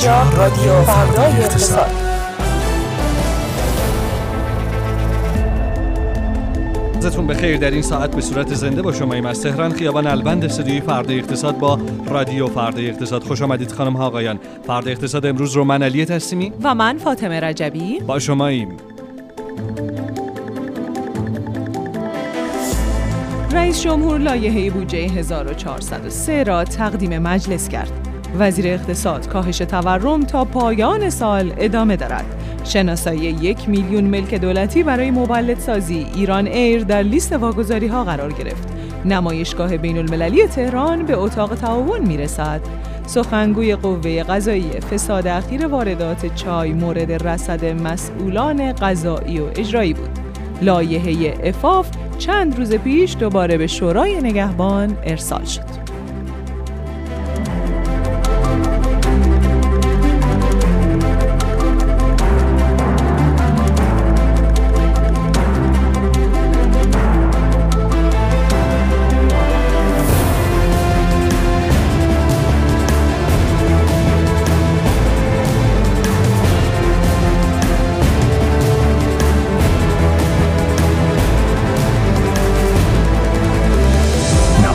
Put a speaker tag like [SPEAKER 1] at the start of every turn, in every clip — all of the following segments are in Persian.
[SPEAKER 1] اینجا رادیو فردای اقتصاد.
[SPEAKER 2] روزتون بخیر. در این ساعت به صورت زنده با شما ایم. از تهران خیابان البند استودیوی فردا اقتصاد با رادیو فردا اقتصاد. خوش آمدید خانم ها آقایان. فردا اقتصاد امروز رو من علی تسلیمی
[SPEAKER 3] و من فاطمه رجبی.
[SPEAKER 2] با شما ایم.
[SPEAKER 3] رئیس جمهور لایحه بودجه 1403 را تقدیم مجلس کرد. وزیر اقتصاد کاهش تورم تا پایان سال ادامه دارد. شناسایی یک میلیون ملک دولتی برای مولدسازی ایران ایر در لیست واگذاری ها قرار گرفت. نمایشگاه بین المللی تهران به اتاق تعاون می رسد. سخنگوی قوه قضایی فساد اخیر واردات چای مورد رصد مسئولان قضایی و اجرایی بود. لایحه افاف چند روز پیش دوباره به شورای نگهبان ارسال شد.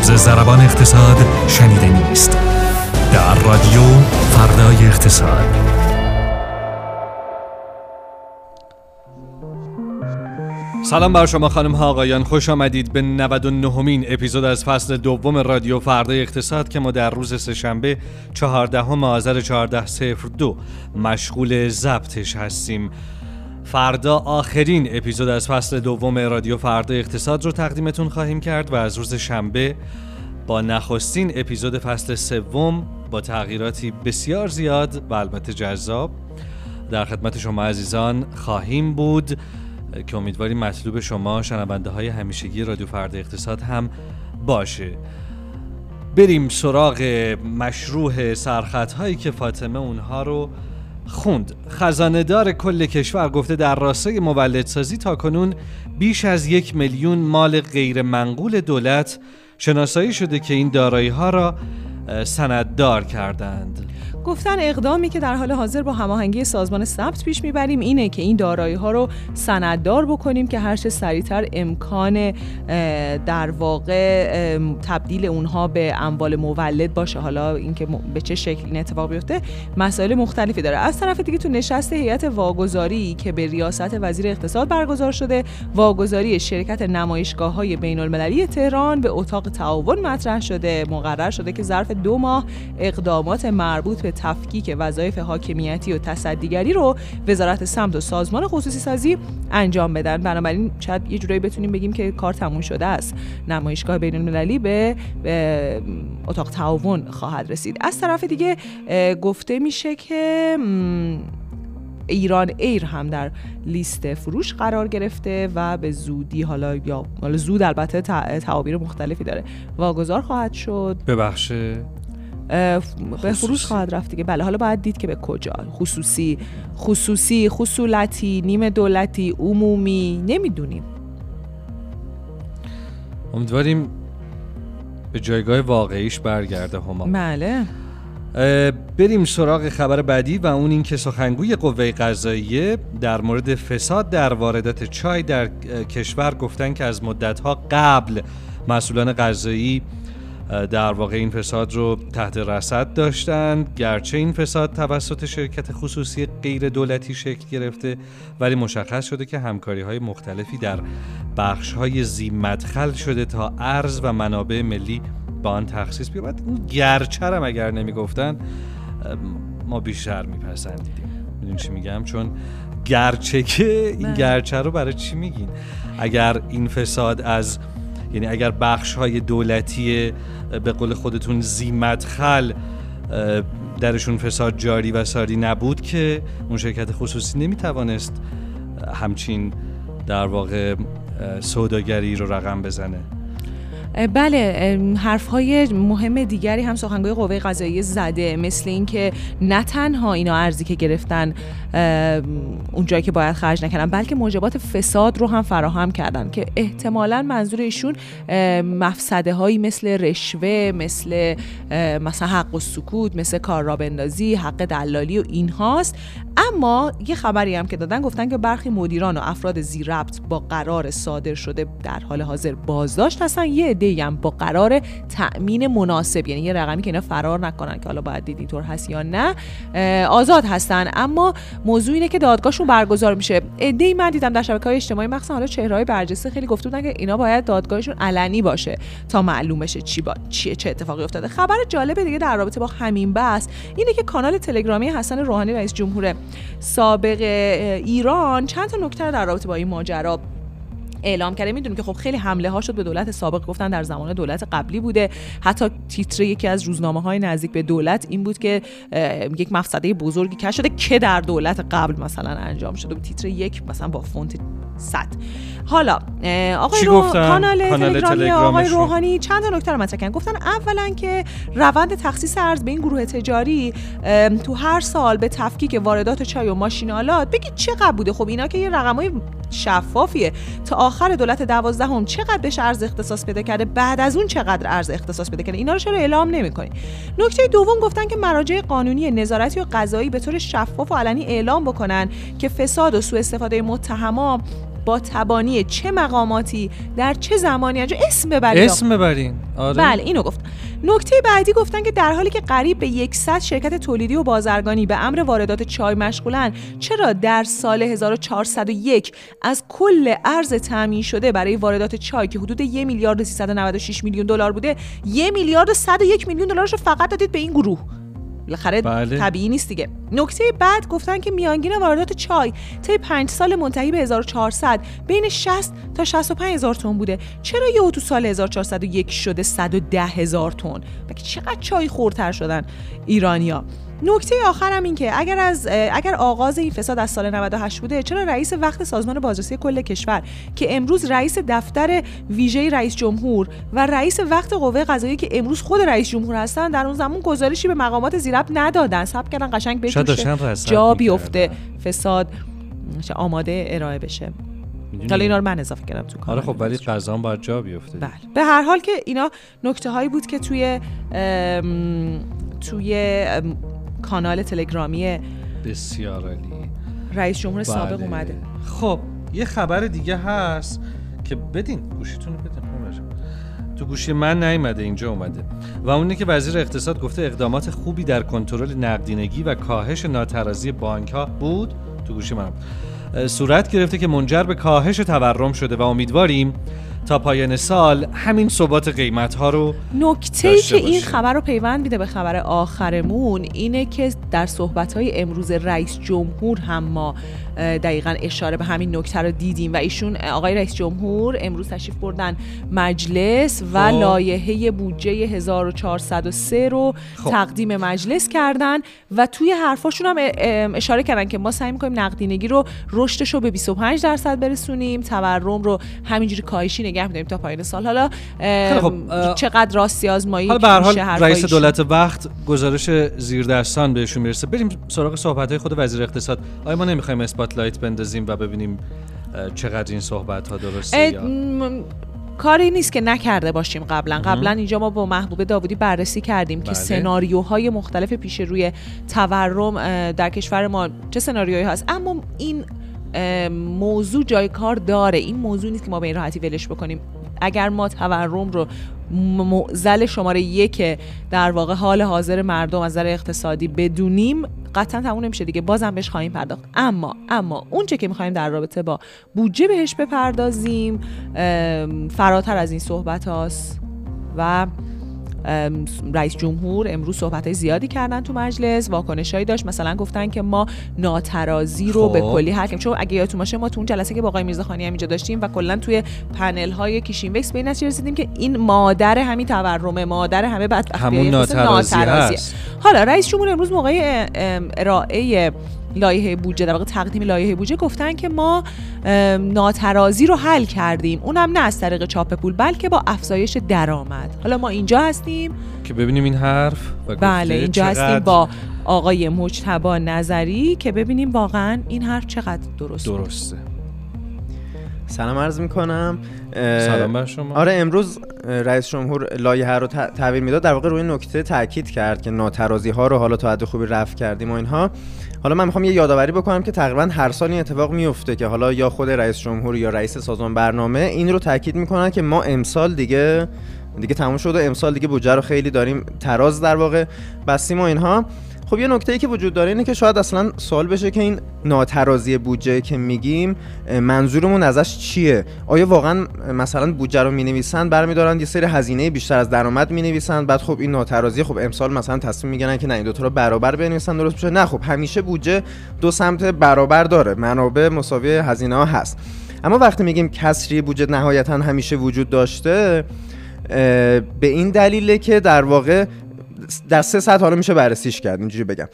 [SPEAKER 4] زربان اقتصاد شنیده نیست. در رادیو فردای اقتصاد.
[SPEAKER 2] سلام بر شما خانم ها آقایان. خوش آمدید به 99 همین اپیزود از فصل دوم رادیو فردای اقتصاد که ما در روز سهشنبه 14 آذر 1402 مشغول ضبطش هستیم. فردا آخرین اپیزود از فصل دوم رادیو فردا اقتصاد رو تقدیمتون خواهیم کرد و از روز شنبه با نخستین اپیزود فصل سوم با تغییراتی بسیار زیاد و البته جذاب در خدمت شما عزیزان خواهیم بود که امیدواریم مطلوب شما شنونده های همیشگی رادیو فردا اقتصاد هم باشه. بریم سراغ مشروع سرخط هایی که فاطمه اونها رو خوند. خزانه کل کشور گفته در راستای مولدسازی تا کنون بیش از یک میلیون مال غیر منقول دولت شناسایی شده که این دارایی ها را سنددار کردند.
[SPEAKER 3] گفتن اقدامی که در حال حاضر با هماهنگی سازمان ثبت پیش می‌بریم اینه که این دارایی ها رو سنددار بکنیم که هرچه سریعتر امکان در واقع تبدیل اونها به اموال مولد باشه. حالا اینکه به چه شکل این اتفاق بیفته مسائل مختلفی داره. از طرف دیگه تو نشست هیئت واگذاری که به ریاست وزیر اقتصاد برگزار شده واگذاری شرکت نمایشگاه های بین المللی تهران به اتاق تعاون مطرح شده مقرر شده که ظرف دو ماه اقدامات مربوط به تفکیک وظایف حاکمیتی و تصدیگری رو وزارت سمت و سازمان خصوصی سازی انجام بدن. بنابراین شاید یه جورایی بتونیم بگیم که کار تموم شده است. نمایشگاه بین المللی به, اتاق تعاون خواهد رسید. از طرف دیگه گفته میشه که ایران ایر هم در لیست فروش قرار گرفته و به زودی حالا یا حالا زود البته تعابیر مختلفی داره. واگذار خواهد شد.
[SPEAKER 2] ببخشه
[SPEAKER 3] به فروش خواهد رفت دیگه. بله حالا باید دید که به کجا. خصوصی. خصوصی خصولتی نیم دولتی عمومی. نمی‌دونیم.
[SPEAKER 2] امیدواریم به جایگاه واقعیش برگرده هما.
[SPEAKER 3] بله.
[SPEAKER 2] بریم سراغ خبر بعدی و اون اینکه سخنگوی قوه قضاییه در مورد فساد در واردات چای در کشور گفتن که از مدتها قبل مسئولان قضایی در واقع این فساد رو تحت رصد داشتند گرچه این فساد توسط شرکت خصوصی غیر دولتی شکل گرفته ولی مشخص شده که همکاری های مختلفی در بخش های زیمدخل شده تا ارز و منابع ملی با آن تخصیص بیابد. این گرچه هم اگر نمی‌گفتن ما بیشتر میپسندیدیم. می‌دونی چی میگم؟ چون گرچه که این بله. گرچه رو برای چی میگین؟ اگر این فساد از یعنی اگر بخش های دولتی به قول خودتون زیمدخل درشون فساد جاری و ساری نبود که اون شرکت خصوصی نمی‌توانست همچین در واقع سوداگری رو رقم بزنه.
[SPEAKER 3] بله حرف های مهم دیگری هم سخنگوی قوه قضاییه زده مثل اینکه نه تنها اینا ارزی که گرفتن اونجایی که باید خرج نکردن بلکه موجبات فساد رو هم فراهم کردن که احتمالا منظور ایشون مفسده هایی مثل رشوه مثل مثلا حق و سکوت مثل کار را بندازی حق دلالی و اینهاست. اما یه خبری هم که دادن گفتن که برخی مدیران و افراد زیربط با قرار صادر شده در حال حاضر بازداشت هستن. یه عده هم با قرار تأمین مناسب یعنی یه رقمی که اینا فرار نکنن که حالا باید دید اینطور هست یا نه آزاد هستن. اما موضوع اینه که دادگاهشون برگزار میشه. ای من دیدم در شبکه‌های اجتماعی مخصوصا حالا چهره‌های برجسته خیلی گفته بودن که اینا باید دادگاهشون علنی باشه تا معلوم بشه چی با چیه چه اتفاقی افتاده. خبر جالب دیگه در رابطه با همین بحث اینه که کانال تلگرامی حسن روحانی رئیس جمهور سابق ایران چند تا نکته در رابطه با این ماجرا. اعلام کرده. می‌دونیم که خب خیلی حمله ها شد به دولت سابق. گفتن در زمان دولت قبلی بوده. حتی تیتر یکی از روزنامه های نزدیک به دولت این بود که یک مفسده بزرگی کش شده که در دولت قبل مثلا انجام شده تیتر یک مثلا با فونت 100 حالا آقای رو... کانال, کانال تلگرامی آقای روحانی چند تا نکته رو مطرح کردن. گفتن اولا که روند تخصیص ارز به این گروه تجاری تو هر سال به تفکیک واردات چای و ماشینالات بگید چقدر بوده؟ خب اینا که یه رقمای شفافیه. تا آخر دولت دوازدهم چقدر بهش ارز اختصاص پیدا کرده؟ بعد از اون چقدر ارز اختصاص پیدا کرده؟ اینا رو چرا اعلام نمی‌کنی؟ نکته دوم گفتن که مراجع قانونی نظارتی و قضایی به طور شفاف و علنی اعلام بکنن که فساد و سوء استفاده متهما با تبانی چه مقاماتی در چه زمانی انجام اسم ببرید.
[SPEAKER 2] اسم ببرین.
[SPEAKER 3] آره. بله اینو گفت. نکته بعدی گفتن که در حالی که قریب به 100 شرکت تولیدی و بازرگانی به امر واردات چای مشغولن چرا در سال 1401 از کل ارز تامین شده برای واردات چای که حدود 1 میلیارد 396 میلیون دلار بوده 1 میلیارد و 101 میلیون دلارش رو فقط دادید به این گروه؟ بالاخره بله. طبیعی نیست دیگه. نکته بعد گفتن که میانگین واردات چای طی 5 سال منتهی به 1400 بین 60 تا 65 هزار تن بوده. چرا یه تو سال 1401 شده 110 هزار تن؟ چقدر چای خورتر شدن ایرانیا نکته آخرم این که اگر از اگر آغاز این فساد از سال 98 بوده چرا رئیس وقت سازمان بازرسی کل کشور که امروز رئیس دفتر ویژه رئیس جمهور و رئیس وقت قوه قضاییه که امروز خود رئیس جمهور هستن در اون زمان گزارشی به مقامات زیرب ندادن. سب کردن قشنگ بهش جا بیفته فساد آماده ارائه بشه. حالا اینا رو من اضافه کردم تو
[SPEAKER 2] آره خب ولی قضا باید جا بیفته.
[SPEAKER 3] بله. به هر حال که اینا نکته هایی بود که توی توی کانال تلگرامی
[SPEAKER 2] بسیار عالی.
[SPEAKER 3] رئیس جمهور سابق بله. اومده.
[SPEAKER 2] خب یه خبر دیگه هست که بدین گوشیتون رو بدین تو گوشی من نیومده اینجا اومده. و اونه که وزیر اقتصاد گفته اقدامات خوبی در کنترل نقدینگی و کاهش ناترازی بانک ها بود. تو گوشی من. صورت گرفته که منجر به کاهش تورم شده و امیدواریم تا پایان سال همین ثبات قیمت ها رو
[SPEAKER 3] نکته ای که این خبر رو پیوند میده به خبر آخرمون اینه که در صحبت های امروز رئیس جمهور هم ما دقیقا اشاره به همین نکته رو دیدیم. و ایشون آقای رئیس جمهور امروز تشریف بردن مجلس و خب. لایحه بودجه 1403 رو خب. تقدیم مجلس کردن. و توی حرفاشون هم اشاره کردن که ما سعی می‌کنیم نقدینگی رو رشدش رو به 25 درصد برسونیم. تورم رو همینجوری کاهشی نگه میداریم تا پایان سال. حالا خب چقدر راستی آزمایی
[SPEAKER 2] حالا به حال رئیس دولت وقت گزارش زیردستان بهشون می‌رسه. بریم سراغ صحبت های خود وزیر اقتصاد. آیا ما نمی‌خوایم اسپاتلایت بندازیم و ببینیم چقدر این صحبت ها درسته یا
[SPEAKER 3] کاری نیست که نکرده باشیم قبلا. قبلا اینجا ما با محبوب داودی بررسی کردیم بله. که سناریوهای مختلف پیش روی تورم در کشور ما چه سناریوهایی هست. اما این موضوع جای کار داره. این موضوع نیست که ما به این راحتی ولش بکنیم. اگر ما تورم رو معزل شماره یک در واقع حال حاضر مردم از نظر اقتصادی بدونیم قطعا تموم نمیشه دیگه. بازم بهش خواهیم پرداخت. اما اما اونچه که می‌خوایم در رابطه با بودجه بهش بپردازیم فراتر از این صحبت هاست و رئیس جمهور امروز صحبت زیادی کردن تو مجلس واکنشایی داشت. مثلا گفتن که ما ناترازی رو به خب. کلی حکم چون اگه یادتون باشه ما تو اون جلسه که با آقای میرزاخانی هم اینجا داشتیم و کلا توی پنل های کیشین وکس به این نتیجه رسیدیم که این مادر همین تورم مادر همه بدبختی
[SPEAKER 2] همون ناترازی,
[SPEAKER 3] حالا رئیس جمهور امروز موقع ارائه لایحه بودجه در واقع تقدیم لایحه بودجه گفتن که ما ناترازی رو حل کردیم. اونم نه از طریق چاپ پول بلکه با افزایش درآمد. حالا ما اینجا هستیم.
[SPEAKER 2] که ببینیم این حرف و
[SPEAKER 3] بله اینجا
[SPEAKER 2] چقدر
[SPEAKER 3] هستیم با آقای مجتبا نظری که ببینیم واقعا این حرف چقدر درست بود.
[SPEAKER 2] درسته.
[SPEAKER 5] سلام عرض می‌کنم.
[SPEAKER 2] سلام بر شما.
[SPEAKER 5] آره امروز رئیس جمهور لایحه رو تحویل می‌داد در واقع روی نکته تاکید کرد که ناترازی ها رو حالا تا حد خوبی رفع کردیم و اینها. حالا من می‌خوام یه یادآوری بکنم که تقریبا هر سال این اتفاق میفته که حالا یا خود رئیس جمهور یا رئیس سازمان برنامه این رو تاکید می‌کنن که ما امسال دیگه دیگه تموم شده امسال دیگه بودجه رو خیلی داریم تراز در واقع. بستیم و اینها. خب یه نکته ای که وجود داره اینه که شاید اصلا سوال بشه که این ناترازی بودجه که میگیم منظورمون ازش چیه؟ آیا واقعا مثلا بودجه رو می‌نویسن برمیدارن یه سری هزینه بیشتر از درآمد می‌نویسن بعد خب این ناترازی خب امسال مثلا تصمیم می‌گیرن که نه این دوتا رو برابر بنویسن درست بشه نه خب همیشه بودجه دو سمت برابر داره منابع مساوی هزینه ها هست. اما وقتی میگیم کسری بودجه نهایتا همیشه وجود داشته به این دلیله که در واقع در سه سطح حالا میشه بررسیش کرد اینجوری بگم.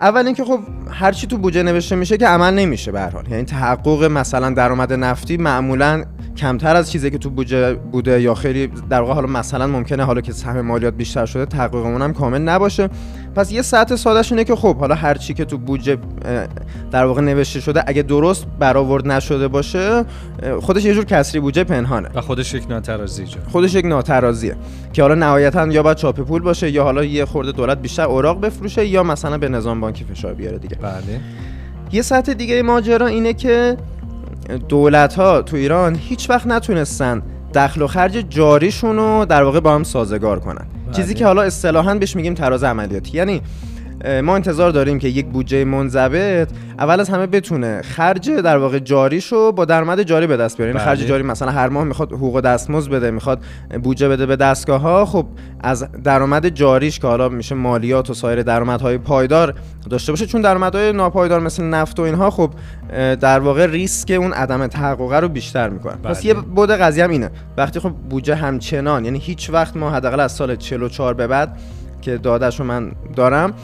[SPEAKER 5] اول اینکه خب هر چی تو بودجه نوشته میشه که عمل نمیشه به حال. یعنی تحقق مثلا درآمد نفتی معمولا کمتر از چیزی که تو بودجه بوده یا خیلی در واقع حالا مثلا ممکنه حالا که سهم مالیات بیشتر شده تحققمون هم کامل نباشه. پس یه سطح سادهش اینه که خب حالا هر چی که تو بودجه در واقع نوشته شده اگه درست برآورد نشده باشه خودش یه جور کسری بودجه پنهانه.
[SPEAKER 2] و خودش یک ناترازی ایجاد
[SPEAKER 5] خودش یک ناترازیه که حالا نهایتا یا باید چاپ پول باشه یا حالا یه خورده دولت بیشتر اوراق بفروشه یا مثلا به نظام بانکی فشار بیاره دیگه.
[SPEAKER 2] بله.
[SPEAKER 5] یه سطح دیگه ماجرا اینه که دولت ها تو ایران هیچ وقت نتونستن دخل و خرج جاریشون رو در واقع با هم سازگار کنن. چیزی که حالا اصطلاحا بهش میگیم تراز عملیاتی. یعنی ما انتظار داریم که یک بودجه منضبط اول از همه بتونه خرج در واقع جاریشو با درآمد جاری به دست بیاره یعنی
[SPEAKER 2] بله.
[SPEAKER 5] خرج جاری مثلا هر ماه می‌خواد حقوق دستمزد بده می‌خواد بودجه بده به دستگاه ها خب از درآمد جاریش که حالا میشه مالیات و سایر درآمدهای پایدار داشته باشه چون درآمدهای ناپایدار مثل نفت و اینها خب در واقع ریسک اون عدم تحقق رو بیشتر می‌کنه پس
[SPEAKER 2] بله.
[SPEAKER 5] یه بود قضیه هم اینه وقتی خب بودجه همچنان یعنی هیچ وقت ما حداقل از سال 44 به بعد که دادش رو من دارم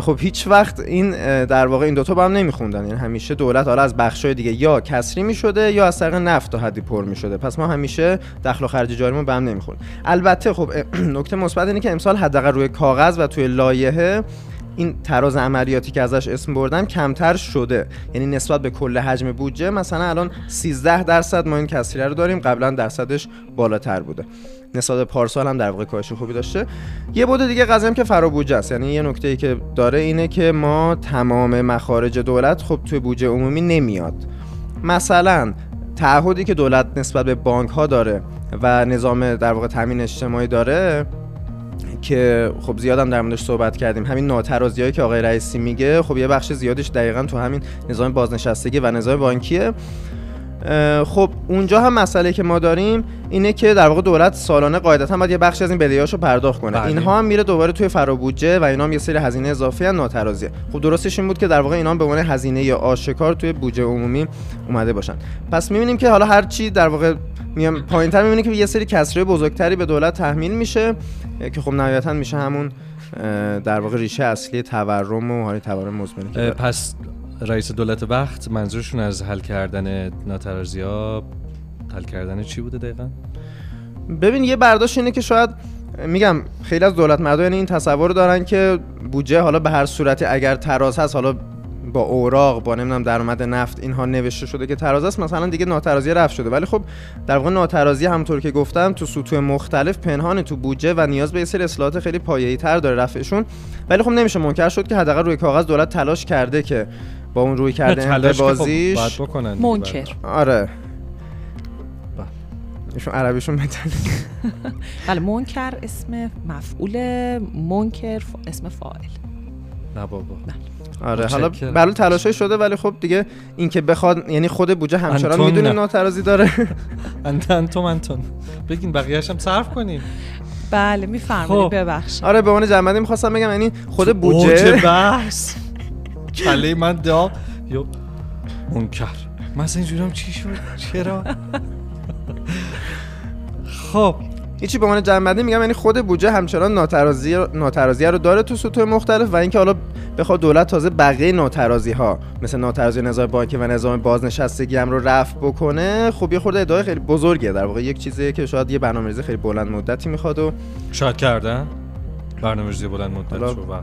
[SPEAKER 5] خب هیچ وقت این در واقع این دوتا با هم نمیخوندن. یعنی همیشه دولت حالا از بخشای دیگه یا کسری می‌شده یا از طریق نفت تا حدی پر می‌شده. پس ما همیشه دخل و خرج جاریمون به هم نمی‌خورد البته خب نکته مثبت اینه که امسال حداقل روی کاغذ و توی لایحه این تراز عملیاتی که ازش اسم بردم کمتر شده. یعنی نسبت به کل حجم بودجه مثلا الان 13 درصد ما این کسریه رو داریم قبلا درصدش بالاتر بوده. نسبت به پارسال هم در واقع کاهش خوبی داشته. یه بود دیگه قضیه هم که فرا بودجه است. یعنی یه نکته ای که داره اینه که ما تمام مخارج دولت خب توی بودجه عمومی نمیاد. مثلا تعهدی که دولت نسبت به بانک ها داره و نظام در واقع تامین اجتماعی داره که خب زیادم در موردش صحبت کردیم. همین ناترازیایی که آقای رئیسی میگه خب یه بخش زیادش دقیقا تو همین نظام بازنشستگی و نظام بانکیه. خب اونجا هم مسئله که ما داریم اینه که در واقع دولت سالانه قاعدتا باید یه بخشی از این بدهیاشو پرداخت کنه.
[SPEAKER 2] بله.
[SPEAKER 5] اینها هم میره دوباره توی فرابودجه و اینا هم یه سری هزینه اضافی ان ناترازیه. خب درستش این بود که در واقع اینا هم به عنوان هزینه یا آشکار توی بودجه عمومی اومده باشن. پس می‌بینیم که حالا هر چی در واقع میام پایینتر می‌بینیم که یه سری کسری بزرگتری به دولت تحمیل میشه. که خب نهایتا میشه همون در واقع ریشه اصلی تورم و تورم مزمنی که
[SPEAKER 2] اه،
[SPEAKER 5] داره.
[SPEAKER 2] پس رئیس دولت وقت منظورشون از حل کردن ناترازی ها حل کردن چی بوده دقیقا؟
[SPEAKER 5] ببین یه برداشت اینه که شاید میگم خیلی از دولت مردم یعنی این تصور رو دارن که بودجه حالا به هر صورتی اگر تراز هست حالا با اوراق با نمی‌دونم درآمد نفت اینها نوشته شده که تراز است. مثلا دیگه ناترازی رفت شده. ولی خب در واقع ناترازی همونطور که گفتم تو سطوح مختلف پنهان تو بودجه و نیاز به یه سری اصلاحات خیلی پایه‌ای تر داره رفعشون. ولی خب نمیشه منکر شد که حداقل روی کاغذ دولت تلاش کرده که با اون روی کرده
[SPEAKER 2] خب
[SPEAKER 5] بازیش
[SPEAKER 2] باید بکنن
[SPEAKER 3] منکر.
[SPEAKER 5] آره.
[SPEAKER 2] بله.
[SPEAKER 5] ایشون عربیشون بهتره.
[SPEAKER 3] بله منکر اسم مفعول منکر اسم فاعل.
[SPEAKER 2] نه بابا.
[SPEAKER 5] آره حالا. برای تلاشای شده ولی خب دیگه اینکه بخواد یعنی خود بودجه همچنان
[SPEAKER 2] انتون
[SPEAKER 5] می‌دونیم
[SPEAKER 2] نه.
[SPEAKER 5] ناترازی داره.
[SPEAKER 2] انتون انتون انتون. بگین بقیه‌اش هم صرف کنیم.
[SPEAKER 3] بله میفرمایید
[SPEAKER 2] خب.
[SPEAKER 3] ببخشید.
[SPEAKER 5] آره به عنوان جنبندی می‌خواستم بگم یعنی خود
[SPEAKER 2] اوج
[SPEAKER 5] بودجه
[SPEAKER 2] بحث. کله من داغ. یا منکر. من اصلا اینجوری هم چی شد؟ چرا؟ خب.
[SPEAKER 5] هیچی به عنوان جنبندی میگم یعنی خود بودجه همچنان ناترازی ناترازی رو داره تو سطوح مختلف و اینکه حالا بخواد دولت تازه بقیه ناترازی ها مثل ناترازی نظام بانکی و نظام بازنشستگی هم رو رفع بکنه خب یه خورده ادعای خیلی بزرگه. در واقع یک چیزیه که شاید یه برنامه‌ریزی خیلی بلند مدتی می‌خواد و
[SPEAKER 2] شاید کردن برنامه‌ریزی بلند مدت
[SPEAKER 5] حالا-
[SPEAKER 2] رو و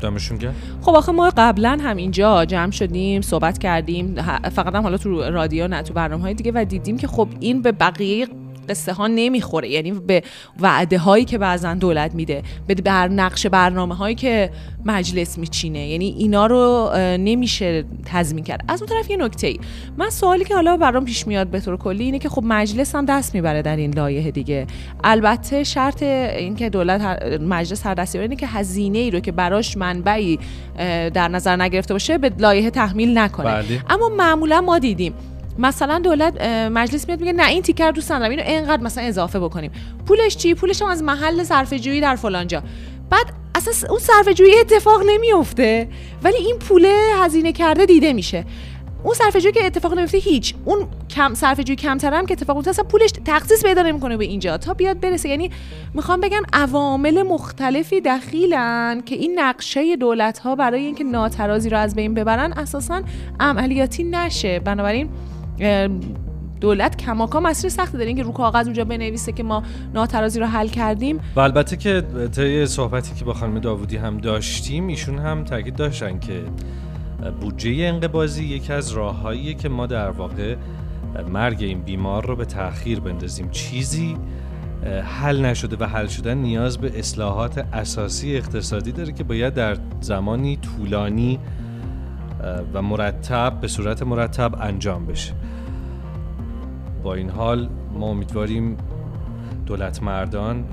[SPEAKER 2] دمشون گرم؟
[SPEAKER 3] خب آخه ما قبلا هم اینجا جمع شدیم صحبت کردیم فقط هم حالا تو رادیو نه تو برنامه های دیگه و دیدیم که خب این به بقیه قصه ها نمی‌خوره. یعنی به وعده هایی که بعضا دولت میده به بر نقش برنامه هایی که مجلس میچینه. یعنی اینا رو نمیشه تضمین کرد. از اون طرف یه نکته ای. من سوالی که حالا برام پیش میاد به طور کلی اینه که خب مجلس هم دست می‌بره در این لایحه دیگه. البته شرط اینکه دولت هر- مجلس هر دستی اینه که هزینه ای رو که براش منبعی در نظر نگرفته باشه به لایحه تحمیل نکنه.
[SPEAKER 2] بله.
[SPEAKER 3] اما معمولا ما دیدیم مثلا دولت مجلس میاد میگه نه این تیکر رو دوست ندارم اینو اینقدر مثلا اضافه بکنیم. پولش چی؟ پولش هم از محل صرفه جویی در فلانجا بعد اصلا اون صرفه جویی اتفاق نمیفته ولی این پول هزینه کرده دیده میشه. اون صرفه جویی که اتفاق نمیفته هیچ. اون کم صرفه جویی کمتر هم که اتفاق میفته اصلا پولش تخصیص پیدا نمی‌کنه به اینجا. تا بیاد برسه یعنی می‌خوام بگم عوامل مختلفی دخیلن که این نقشه دولت ها برای اینکه ناترازی رو از بین ببرن اساسا عملیاتی نشه. بنابراین دولت کماکان مسیر سختی داره. اینکه رو کاغذ اونجا بنویسه که ما ناترازی رو حل کردیم.
[SPEAKER 2] و البته که طی صحبتی که با خانم داوودی هم داشتیم ایشون هم تاکید داشتن که بودجه انقباضی یکی از راههاییه که ما در واقع مرگ این بیمار رو به تأخیر بندازیم. چیزی حل نشده و حل شدن نیاز به اصلاحات اساسی اقتصادی داره که باید در زمانی طولانی و مرتب به صورت مرتب انجام بشه. با این حال ما امیدواریم دولت مردان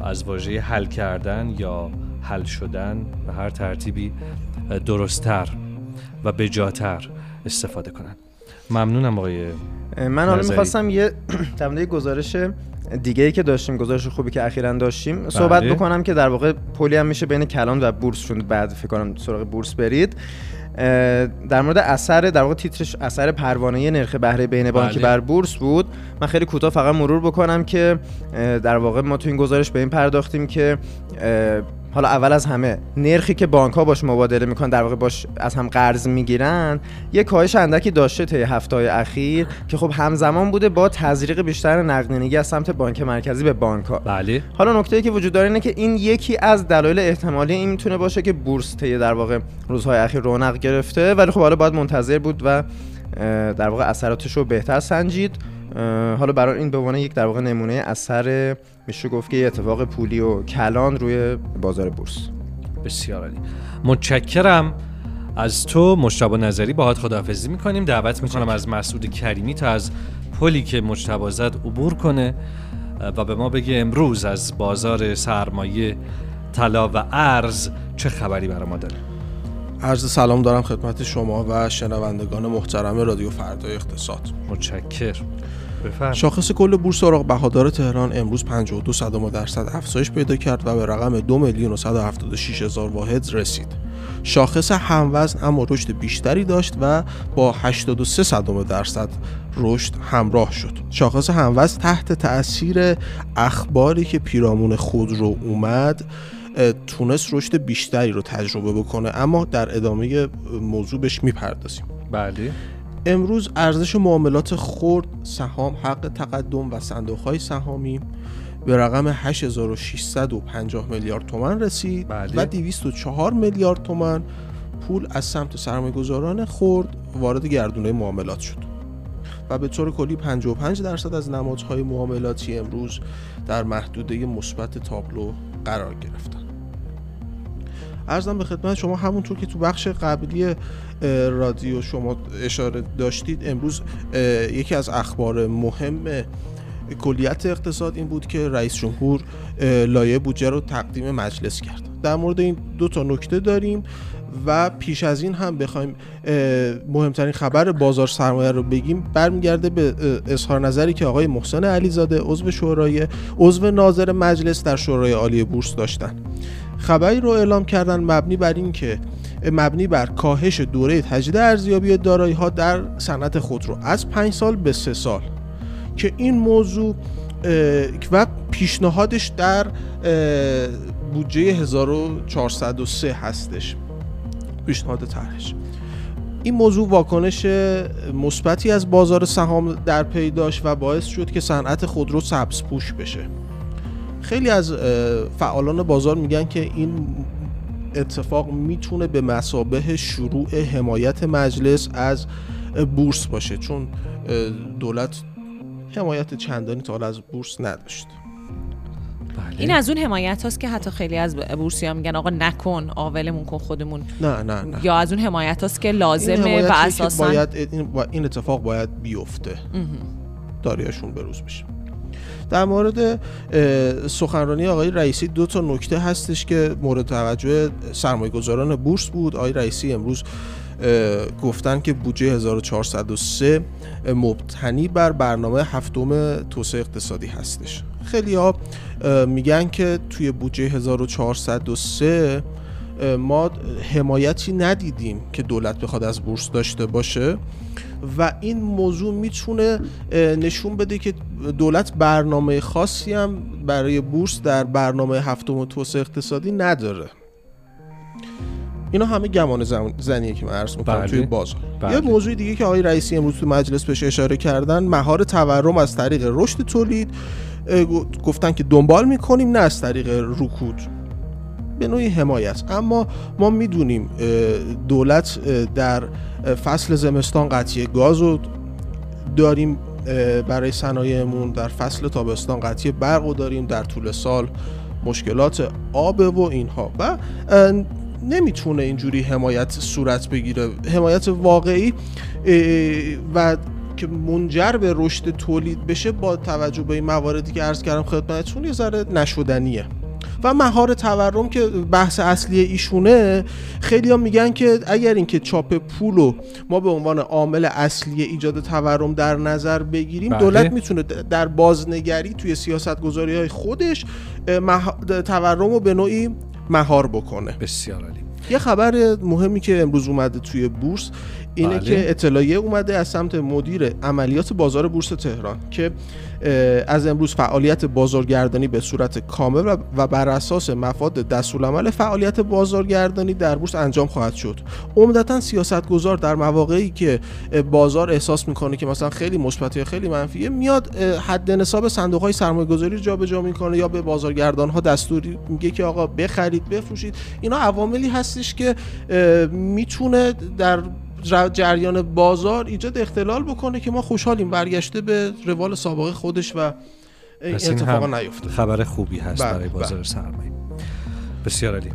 [SPEAKER 2] از واژه حل کردن یا حل شدن به هر ترتیبی درستتر و بجاتر استفاده کنند ممنونم آقای
[SPEAKER 5] من حالا. می‌خواستم یه در یه گزارش دیگه ای که داشتیم گزارش خوبی که اخیرا داشتیم صحبت
[SPEAKER 2] بله.
[SPEAKER 5] بکنم که در واقع پلی هم میشه بین کلان و بورس چون بعد فکر کنم سراغ بورس برید در مورد اثر در واقع تیترش اثر پروانه نرخ بهره بین بانکی
[SPEAKER 2] بله.
[SPEAKER 5] بر بورس بود من خیلی کوتاه فقط مرور بکنم که در واقع ما تو این گزارش به این پرداختیم که حالا اول از همه نرخی که بانک ها باش مبادله می‌کنن در واقع باش از هم قرض می‌گیرن یه کاهش اندکی داشته طی هفته های اخیر که خب همزمان بوده با تزریق بیشتر نقدینگی از سمت بانک مرکزی به بانک ها
[SPEAKER 2] بله.
[SPEAKER 5] حالا نکته که وجود داره اینه که این یکی از دلایل احتمالی این می‌تونه باشه که بورس طی در واقع روزهای اخیر رونق گرفته ولی خب حالا باید منتظر بود و در واقع اثراتش رو بهتر سنجید. حالا برای این به عنوان یک در واقع نمونه اثر میشه گفت که اتفاق پولی و کلان روی بازار بورس.
[SPEAKER 2] بسیار عالی. متشکرم. از تو مجتبی نظری باهات خداحافظی می‌کنیم. دعوت می‌کنم از مسعود کریمی تا از پلی که مجتبی زد عبور کنه و به ما بگه امروز از بازار سرمایه طلا و ارز چه خبری برای ما داره.
[SPEAKER 1] عرض سلام دارم خدمت شما و شنوندگان محترم رادیو فردای اقتصاد
[SPEAKER 2] متشکر بفرم
[SPEAKER 1] شاخص کل بورس اوراق بهادار تهران امروز 52 صدم درصد افزایش پیدا کرد و به رقم 2 میلیون و 176 هزار واحد رسید. شاخص هموزن اما رشد بیشتری داشت و با 83 صدم درصد رشد همراه شد. شاخص هموزن تحت تأثیر اخباری که پیرامون خودرو اومد اه، تونست رشد بیشتری رو تجربه بکنه اما در ادامه موضوع بهش می‌پردازیم.
[SPEAKER 2] بله
[SPEAKER 1] امروز ارزش معاملات خرد سهام حق تقدم و صندوق های سهامی به رقم 8650 میلیارد تومن رسید
[SPEAKER 2] بله.
[SPEAKER 1] و 204 میلیارد تومن پول از سمت سرمایه‌گذاران خرد وارد گردونه معاملات شد و به طور کلی 55 درصد از نمادهای معاملاتی امروز در محدوده مثبت تابلو قرار گرفتن. ارزم به خدمت شما همونطور که تو بخش قبلی رادیو شما اشاره داشتید امروز یکی از اخبار مهم کلیت اقتصاد این بود که رئیس جمهور لایه بودجه رو تقدیم مجلس کرد. در مورد این دو تا نکته داریم. و پیش از این هم بخوایم مهمترین خبر بازار سرمایه رو بگیم. برمیگرده به اظهار نظری که آقای محسن علیزاده عضو شورای عضو ناظر مجلس در شورای عالی بورس داشتن. خبری رو اعلام کردن مبنی بر این که مبنی بر کاهش دوره تجدید ارزیابی دارایی ها در صنعت خودرو از 5 سال به 3 سال. که این موضوع و پیشنهادش در بودجه 1403 هستش. پیشنهاد طرحش. این موضوع واکنش مثبتی از بازار سهام در پی داشت و باعث شد که صنعت خودرو سبز پوش بشه. خیلی از فعالان بازار میگن که این اتفاق می‌تونه به مسابه شروع حمایت مجلس از بورس باشه چون دولت حمایت چندانی تا از بورس نداشت.
[SPEAKER 3] بله. این از اون حمایت هاست که حتی خیلی از بورسی ها میگن آقا نکن آولمون کن خودمون.
[SPEAKER 1] نه نه نه.
[SPEAKER 3] یا از اون حمایت هاست که لازمه و اساسا
[SPEAKER 1] باید این اتفاق باید بیفته. داریاشون بروز بشه. در مورد سخنرانی آقای رئیسی دو تا نکته هستش که مورد توجه سرمایه گذاران بورس بود. آقای رئیسی امروز گفتن که بودجه 1403 مبتنی بر برنامه هفتم توسعه اقتصادی هستش. خیلی ها میگن که توی بودجه 1403 ما حمایتی ندیدیم که دولت بخواد از بورس داشته باشه و این موضوع می‌تونه نشون بده که دولت برنامه خاصی هم برای بورس در برنامه هفتم توسعه اقتصادی نداره اینا همه گمان زنیه که من عرض می‌کنم توی بله. بازار بله. یه موضوع دیگه که آقای رئیسی امروز تو مجلس بهش اشاره کردن مهار تورم از طریق رشد تولید گفتن که دنبال می‌کنیم نه از طریق رکود. به نوعی حمایت. اما ما می‌دونیم دولت در فصل زمستان قطعی گاز رو داریم برای صنایعمون در فصل تابستان قطعی برق رو داریم در طول سال مشکلات آب و اینها. و نمی‌تونه اینجوری حمایت صورت بگیره. حمایت واقعی و که منجر به رشد تولید بشه با توجه به این مواردی که عرض کردم خدمتتون یه ذره نشدنیه. و مهار تورم که بحث اصلی ایشونه خیلی هم میگن که اگر اینکه چاپ پول ما به عنوان عامل اصلی ایجاد تورم در نظر بگیریم بله. دولت می‌تونه در بازنگری توی سیاست گذاری های خودش تورم رو به نوعی مهار بکنه.
[SPEAKER 2] بسیار عالی.
[SPEAKER 1] یه خبر مهمی که امروز اومده توی بورس اینه بله. که اطلاعیه اومده از سمت مدیر عملیات بازار بورس تهران که از امروز فعالیت بازارگردانی به صورت کامل و بر اساس مفاد دستورالعمل فعالیت بازارگردانی در بورس انجام خواهد شد. عمدتا سیاستگزار در مواقعی که بازار احساس می‌کنه که مثلا خیلی مثبت یا خیلی منفیه میاد حد نصاب صندوق های سرمایه گذاری جابجا می‌کنه یا به بازارگردان ها دستوری میگه که آقا بخرید بفروشید. اینا عواملی هستش که می‌تونه در جریان بازار ایجاد اختلال بکنه که ما خوشحالیم برگشته به روال سابقه خودش و این اتفاقا نیفته.
[SPEAKER 2] خبر خوبی هست بله، برای بازار بله. سرمایه. بسیار عالی.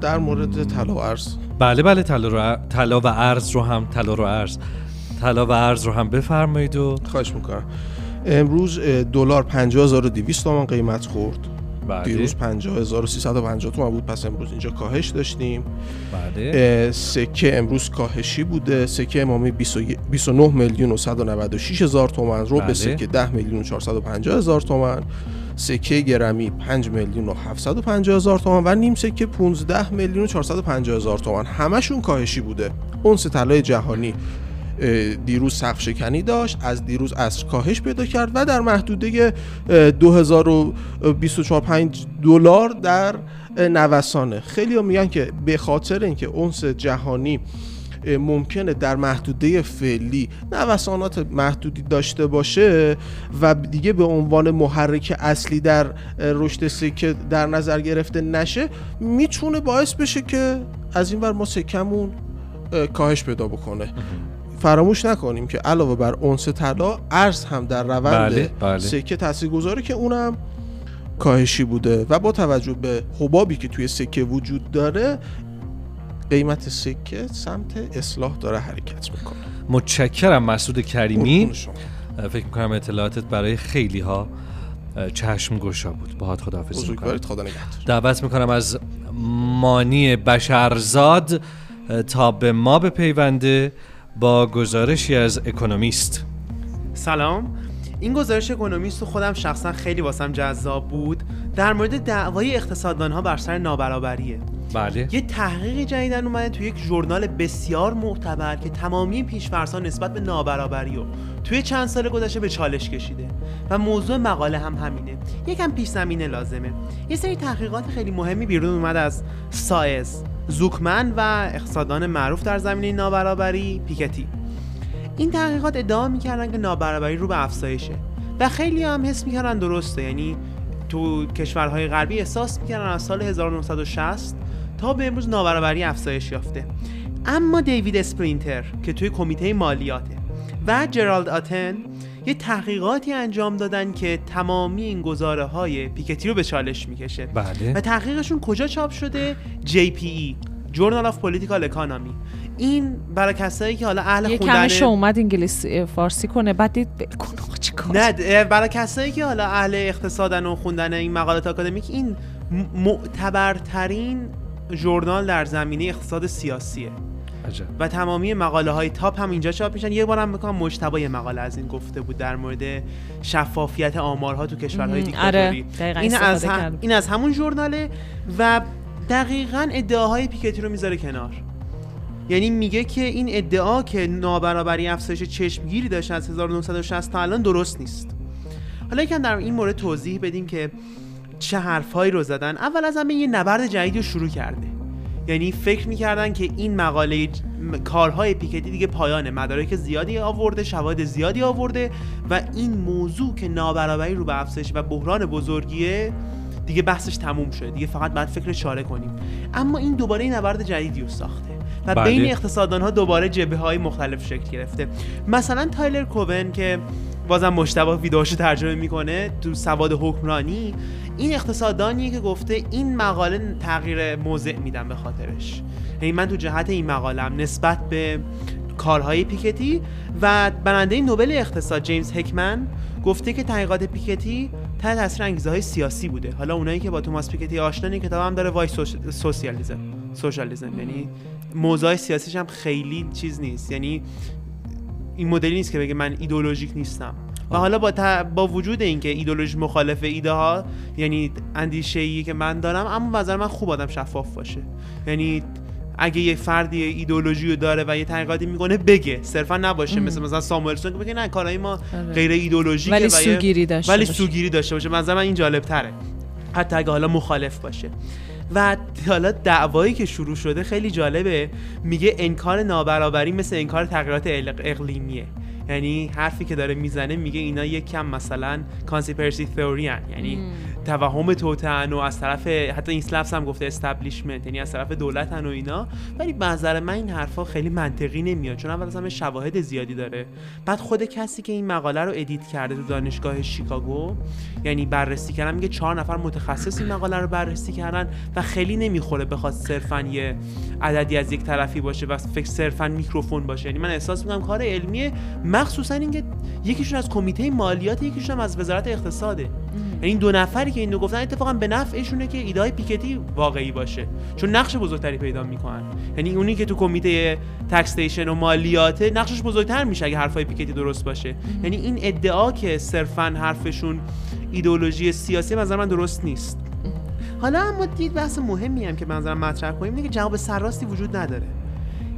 [SPEAKER 1] در مورد طلا و ارز.
[SPEAKER 2] بله بله طلا و ارز رو هم طلا رو ارز. طلا و ارز رو هم بفرمایید و
[SPEAKER 1] خواهش می‌کنم. امروز دلار 50200 تومان قیمت خورد. بله. دیروز 50350 تومن بود. پس امروز اینجا کاهش داشتیم. بله. سکه امروز کاهشی بوده. سکه امامی 29 میلیون و 196 هزار تومن رو. به سکه 10 میلیون و 450 هزار تومن سکه گرمی 5 میلیون و 750 هزار تومن و نیم سکه 15 میلیون و 450 هزار تومن همشون کاهشی بوده. اونس طلای جهانی. دیروز سقف شکنی داشت از دیروز از کاهش پیدا کرد و در محدوده 2024 5 دلار در نوسانه. خیلی ها میگن که به خاطر اینکه اونس جهانی ممکنه در محدوده فعلی نوسانات محدودی داشته باشه و دیگه به عنوان محرک اصلی در رشد سکه در نظر گرفته نشه می‌تونه باعث بشه که از این ور ما سکمون کاهش پیدا بکنه. فراموش نکنیم که علاوه بر اونس طلا ارز هم در روند بله، بله. سکه تاثیرگذاره که اونم کاهشی بوده. و با توجه به حبابی که توی سکه وجود داره قیمت سکه سمت اصلاح داره حرکت می‌کنه.
[SPEAKER 2] متشکرم مسعود کریمی. فکر می‌کنم اطلاعاتت برای خیلی ها چشم گوشا بود باهات خداحافظی می‌کنم.
[SPEAKER 1] خدا
[SPEAKER 2] دعوت می‌کنم از مانی بشرزاد تا به ما به پیونده با گزارشی از اکونومیست.
[SPEAKER 6] سلام. این گزارش اکونومیست خودم شخصا خیلی واسم جذاب بود. در مورد دعوای اقتصاددان ها بر سر نابرابریه.
[SPEAKER 2] بله.
[SPEAKER 6] یه تحقیق جدیدن اومده توی یک ژورنال بسیار معتبر که تمامی پیشفرض‌ها نسبت به نابرابری و توی چند سال گذشته به چالش کشیده. و موضوع مقاله هم همینه. یکم پیش زمینه لازمه. یه سری تحقیقات خیلی مهمی بیرون اومد از سایز زوکمن و اقتصاددان معروف در زمینه نابرابری پیکتی. این تحقیقات ادعا می‌کردن که نابرابری رو به افزایشه و خیلی هم حس می‌کردن درسته. یعنی تو کشورهای غربی احساس می‌کردن از سال 1960 تا به امروز نابرابری افزایش یافته. اما دیوید اسپرینتر که توی کمیته مالیاته و جرالد آتن یه تحقیقاتی انجام دادن که تمامی این گزاره های پیکتی رو به چالش می‌کشه.
[SPEAKER 2] بله.
[SPEAKER 6] و تحقیقشون کجا چاپ شده؟ JPE Journal of Political Economy. این برای کسایی که حالا اهل
[SPEAKER 3] یه
[SPEAKER 6] خوندن
[SPEAKER 3] کمش اومد انگلیسی فارسی کنه بعد دید چیکار
[SPEAKER 6] نه برای کسایی که حالا اهل اقتصادن و خوندن این مقالات آکادمیک این م- معتبرترین ژورنال در زمینه اقتصاد سیاسیه.
[SPEAKER 2] عجب.
[SPEAKER 6] و تمامی مقاله های تاپ هم اینجا چاپ میشن. یه بارم بکنم مجتبی مقاله از این گفته بود در مورد شفافیت آمارها تو کشورهای
[SPEAKER 3] مم،
[SPEAKER 6] دیکتاتوری.
[SPEAKER 3] آره،
[SPEAKER 6] این از هم-. این از همون ژورناله و دقیقا ادعاهای پیکتی رو می‌ذاره کنار. یعنی میگه که این ادعا که نابرابری افزایش چشمگیری داشته از 1960 تا الان درست نیست. حالا یکم در این مورد توضیح بدیم که چه حرفهایی رو زدن. اول از همه یه نبرد جدیدی رو شروع کرده. یعنی فکر می‌کردن که این مقاله کارهای پیکتی دیگه پایانه مدارک زیادی آورده شواهد زیادی آورده و این موضوع که نابرابری رو به افزایش و بحران بزرگیه دیگه بحثش تموم شده. دیگه فقط باید فکر چاره کنیم. اما این دوباره این نبرد جدیدی رو ساخته و
[SPEAKER 2] بله.
[SPEAKER 6] بین اقتصاددان ها دوباره جبهه های مختلف شکل گرفته. مثلا تایلر کوون که بازم مشتبه ویدیوهاشو ترجمه می‌کنه تو سواد حکمرانی این اقتصاددانیه که گفته این مقاله تغییر موضع میدم به خاطرش. یعنی من تو جهت این مقالم نسبت به کارهای پیکتی و برنده نوبل اقتصاد جیمز هکمن گفته که تحقیقات پیکتی تحت تاثیر انگیزه های سیاسی بوده. حالا اونایی که با توماس پیکتی آشنان این کتاب هم داره why سوسیالیزم socialism. یعنی موضوع سیاسیش هم خیلی چیز نیست. یعنی این مدلی نیست که بگه من ایدولوژیک نیستم. و حالا با, ت- با وجود اینکه ایدولوژی مخالف ایده ها یعنی اندیشه ای که من دارم اما نظر من خوب آدم شفاف باشه. یعنی اگه یه فردی ایدولوژی رو داره و یه تحقیقاتی می‌کنه بگه. صرفا نباشه. مثل مثلا ساموئلسون که بگه نه کارهای ما
[SPEAKER 3] آره.
[SPEAKER 6] غیر ایدولوژیکه
[SPEAKER 3] ولی سوگیری داشته
[SPEAKER 6] ولی
[SPEAKER 3] باشه.
[SPEAKER 6] سوگیری داشته باشه. مثلا من این جالب تره حتی اگه حالا مخالف باشه. و حالا دعوایی که شروع شده خیلی جالبه. میگه انکار نابرابری مثل انکار تغییرات اقل- اقلیمیه. یعنی حرفی که داره می‌زنه میگه اینا یک کم مثلا conspiracy theory یعنی توهم توطئه‌ن و از طرف حتی این لفظ هم گفته establishment یعنی از طرف دولتن و اینا. ولی به نظر من این حرفا خیلی منطقی نمیاد چون اول از همه شواهد زیادی داره. بعد خود کسی که این مقاله رو edit کرده تو دانشگاه شیکاگو یعنی بررسی کردن میگه چهار نفر متخصص این مقاله رو بررسی کردن و خیلی نمی‌خوره بخواد صرفا یه عددی از یک طرفی باشه و فکر صرفا میکروفون باشه. یعنی من احساس می‌کنم کار علمیه مخصوصا اینکه یکیشون از کمیته مالیات یکیشون از وزارت اقتصاده. این دو نفری که اینو گفتن اتفاقا به نفعشونه که ایده های پیکتی واقعی باشه. چون نقش بزرگتری پیدا می‌کنن. یعنی اونی که تو کمیته تکسیشن و مالیاته نقشش بزرگتر میشه اگه حرفای پیکتی درست باشه. یعنی این ادعا که صرفا حرفشون ایدئولوژی سیاسی نظر من درست نیست. حالا اما دید بحث مهمی هم که به نظرم مطرح کنیم اینه که جواب سرراستی وجود نداره.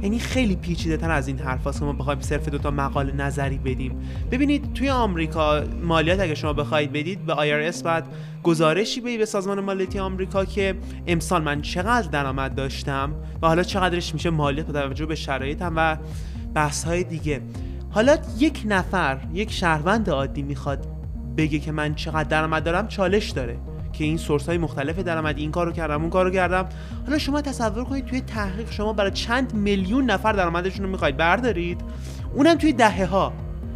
[SPEAKER 6] یعنی خیلی پیچیده تر از این حرف که ما بخوایم صرف دوتا مقاله نظری بدیم. ببینید توی آمریکا مالیات اگه شما بخواید بدید به IRS بعد گزارشی بدید به سازمان مالیاتی آمریکا که امسال من چقدر درآمد داشتم و حالا چقدرش میشه مالیات با توجه به شرایطم و بحث های دیگه. حالا یک نفر یک شهروند عادی می‌خواد بگه که من چقدر درآمد دارم چالش داره. که این سورس های مختلف درآمدی این کارو کردم اون کارو کردم. حالا شما تصور کنید توی تحقیق شما برای چند میلیون نفر درآمدشون رو می‌خواید بردارید؟ اونم توی دهه ها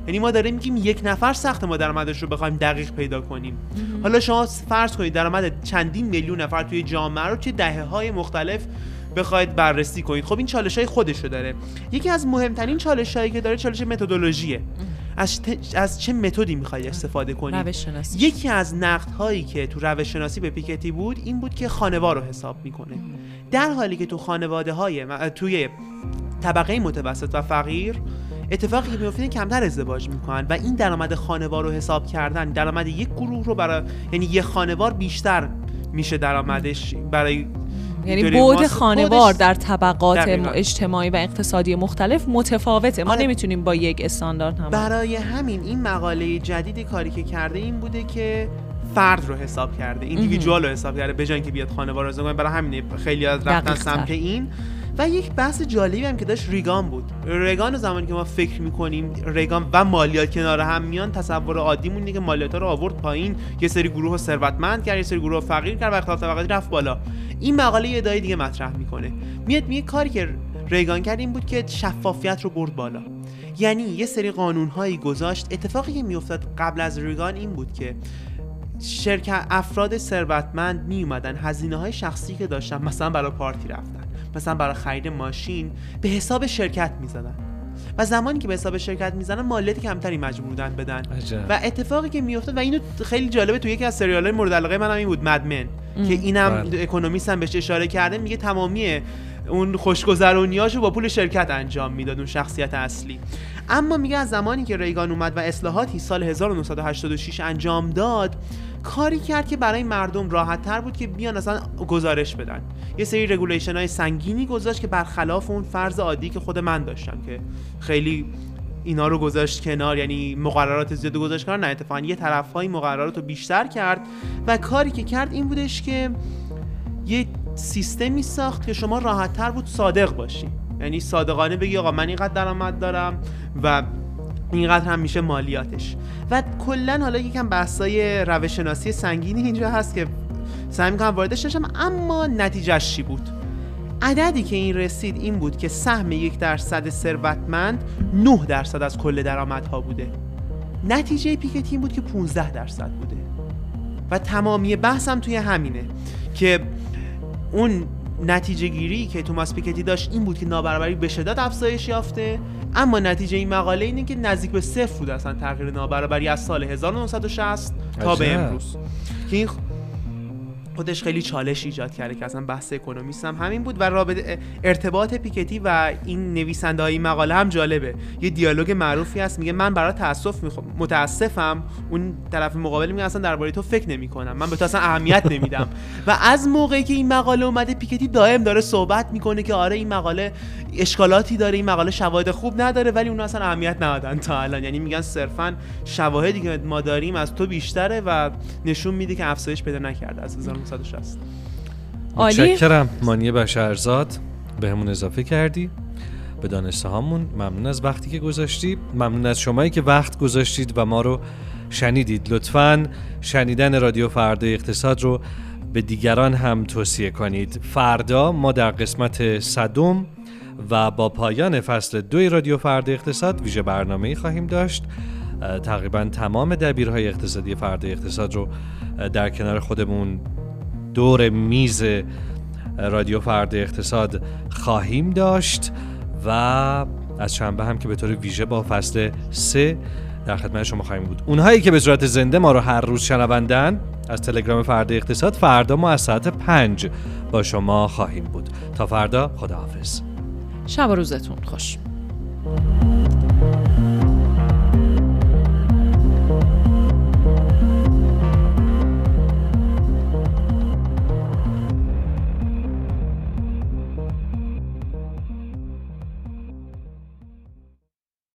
[SPEAKER 6] یعنی ما داریم میگیم یک نفر سخت ما درآمدش رو بخوایم دقیق پیدا کنیم. حالا شما فرض کنید درآمد چندین میلیون نفر توی جامعه رو توی دهه های مختلف بخواید بررسی کنید. خب این چالش های خودش رو داره. یکی از مهمترین چالش هایی که داره چالش متدولوژیه. از, ت- از چه متدی می‌خواید استفاده کنید
[SPEAKER 3] روش شناسی
[SPEAKER 6] یکی از نقد هایی که تو روش شناسی به پیکتی بود این بود که خانوار رو حساب می‌کنه. در حالی که تو خانواده های توی طبقه متوسط و فقیر اتفاقی که میفته کمتر ازدواج می‌کنن و این درآمد خانوار رو حساب کردن درآمد یک گروه رو برای یعنی یک خانوار بیشتر میشه درآمدش برای
[SPEAKER 3] یعنی
[SPEAKER 6] ما-
[SPEAKER 3] خانوار در طبقات
[SPEAKER 6] دقیقاً.
[SPEAKER 3] اجتماعی و اقتصادی مختلف متفاوته ما
[SPEAKER 6] آره.
[SPEAKER 3] نمی‌تونیم با یک استاندارد هم
[SPEAKER 6] برای همین این مقاله جدیدی کاری که کرده این بوده که فرد رو حساب کرده ایندیویدوال رو حساب کرده به اینکه بیاد خانوار رو برای همین خیلی از رفتن. سمت این و یک بحث جالبی هم که داشت ریگان بود. ریگان زمانی که ما فکر می‌کنیم ریگان و مالیات کنار هم میان تصور عادیمون اینه که مالیات رو آورد پایین. یه سری گروه رو ثروتمند کرد یه سری گروه رو فقیر کرد و اختلاف طبقاتی رفت بالا. این مقاله یه ادعای دیگه مطرح می‌کنه. میاد میگه کاری که ریگان کرد این بود که شفافیت رو برد بالا. یعنی یه سری قانونهایی گذاشت. اتفاقی که میافتاد قبل از ریگان این بود که شرکت افراد ثروتمند می اومدن هزینه های شخصی که داشتن مثلا برای پارتی رفتن مثلا برای خرید ماشین به حساب شرکت می‌زدن. و زمانی که به حساب شرکت می‌زنن مالیات کمتری مجبور بودن بدن.
[SPEAKER 2] عجب.
[SPEAKER 6] و اتفاقی که میافتاد و اینو خیلی جالبه تو یکی از سریال های مورد علاقه من هم این بود Mad Men که اینم
[SPEAKER 2] بله.
[SPEAKER 6] Economist هم بهش اشاره کرده میگه تمامی اون خوشگذرونیاشو با پول شرکت انجام می‌داد اون شخصیت اصلی. اما میگه از زمانی که ریگان اومد و اصلاحاتی سال 1986 انجام داد کاری کرد که برای مردم راحت تر بود که بیان اصلا گزارش بدن. یه سری regulation های سنگینی گذاشت که برخلاف اون فرض عادی که خود من داشتم که خیلی اینا رو گذاشت کنار یعنی مقررات زیاد گذاشت کنار نه اتفاقا یه طرف های مقررات رو بیشتر کرد و کاری که کرد این بودش که یه سیستمی ساخت که شما راحت تر بود صادق باشی. یعنی صادقانه بگی آقا من اینقدر درآمد دارم و اینقدر هم میشه مالیاتش. و کلا حالا یکم بحثای روش شناسی سنگینی اینجا هست که سعی می‌کنم واردش نشم اما نتیجهش چی بود؟ عددی که این رسید این بود که سهم یک درصد ثروتمند 9 درصد از کل درآمدها بوده. نتیجه پیکتی این بود که 15 درصد بوده. و تمامی بحثم توی همینه که اون نتیجه گیری که توماس پیکتی داشت این بود که نابرابری به شدت افزایش یافته اما نتیجه این مقاله اینه که نزدیک به صفر بود اصلا تغییر نابرابری از سال 1960 تا به. امروز که این خودش خیلی چالش ایجاد کرده که اصلا بحث اکونومیست هم همین بود و رابطه ارتباط پیکتی و این نویسنده های مقاله هم جالبه. یه دیالوگ معروفی هست میگه من برای تاسف می‌خوام متاسفم اون طرف مقابل میگه اصلا درباره تو فکر نمی کنم من به تو اصلا اهمیت نمیدم. و از موقعی که این مقاله اومده پیکتی دائم داره صحبت می‌کنه که آره این مقاله اشکالاتی داره این مقاله شواهد خوب نداره ولی اون اصلا اهمیت ندادن تا الان. یعنی میگن صرفا شواهدی که ما داریم از تو بیشتره و نشون میده که افزایش پیدا نکرده از 1960
[SPEAKER 3] عالی؟
[SPEAKER 2] متشکرم. مانی بشرزاد به همون اضافه کردی. به دانسته هامون ممنون از وقتی که گذاشتی. ممنون از شمایی که وقت گذاشتید و ما رو شنیدید. لطفا شنیدن رادیو فردا اقتصاد رو به دیگران هم توصیه کنید. فردا ما در قسمت صدم و با پایان فصل دوی رادیو فردا اقتصاد ویژه برنامه خواهیم داشت. تقریبا تمام دبیرهای اقتصادی فردا اقتصاد رو در کنار خودمون دور میز رادیو فرد اقتصاد خواهیم داشت و از شنبه هم که به طور ویژه با فصل سه در خدمت شما خواهیم بود. اونهایی که به صورت زنده ما رو هر روز شنوندن از تلگرام فرد اقتصاد فردا ما از ساعت پنج با شما خواهیم بود. تا فردا خداحافظ.
[SPEAKER 3] شب و روزتون خوش.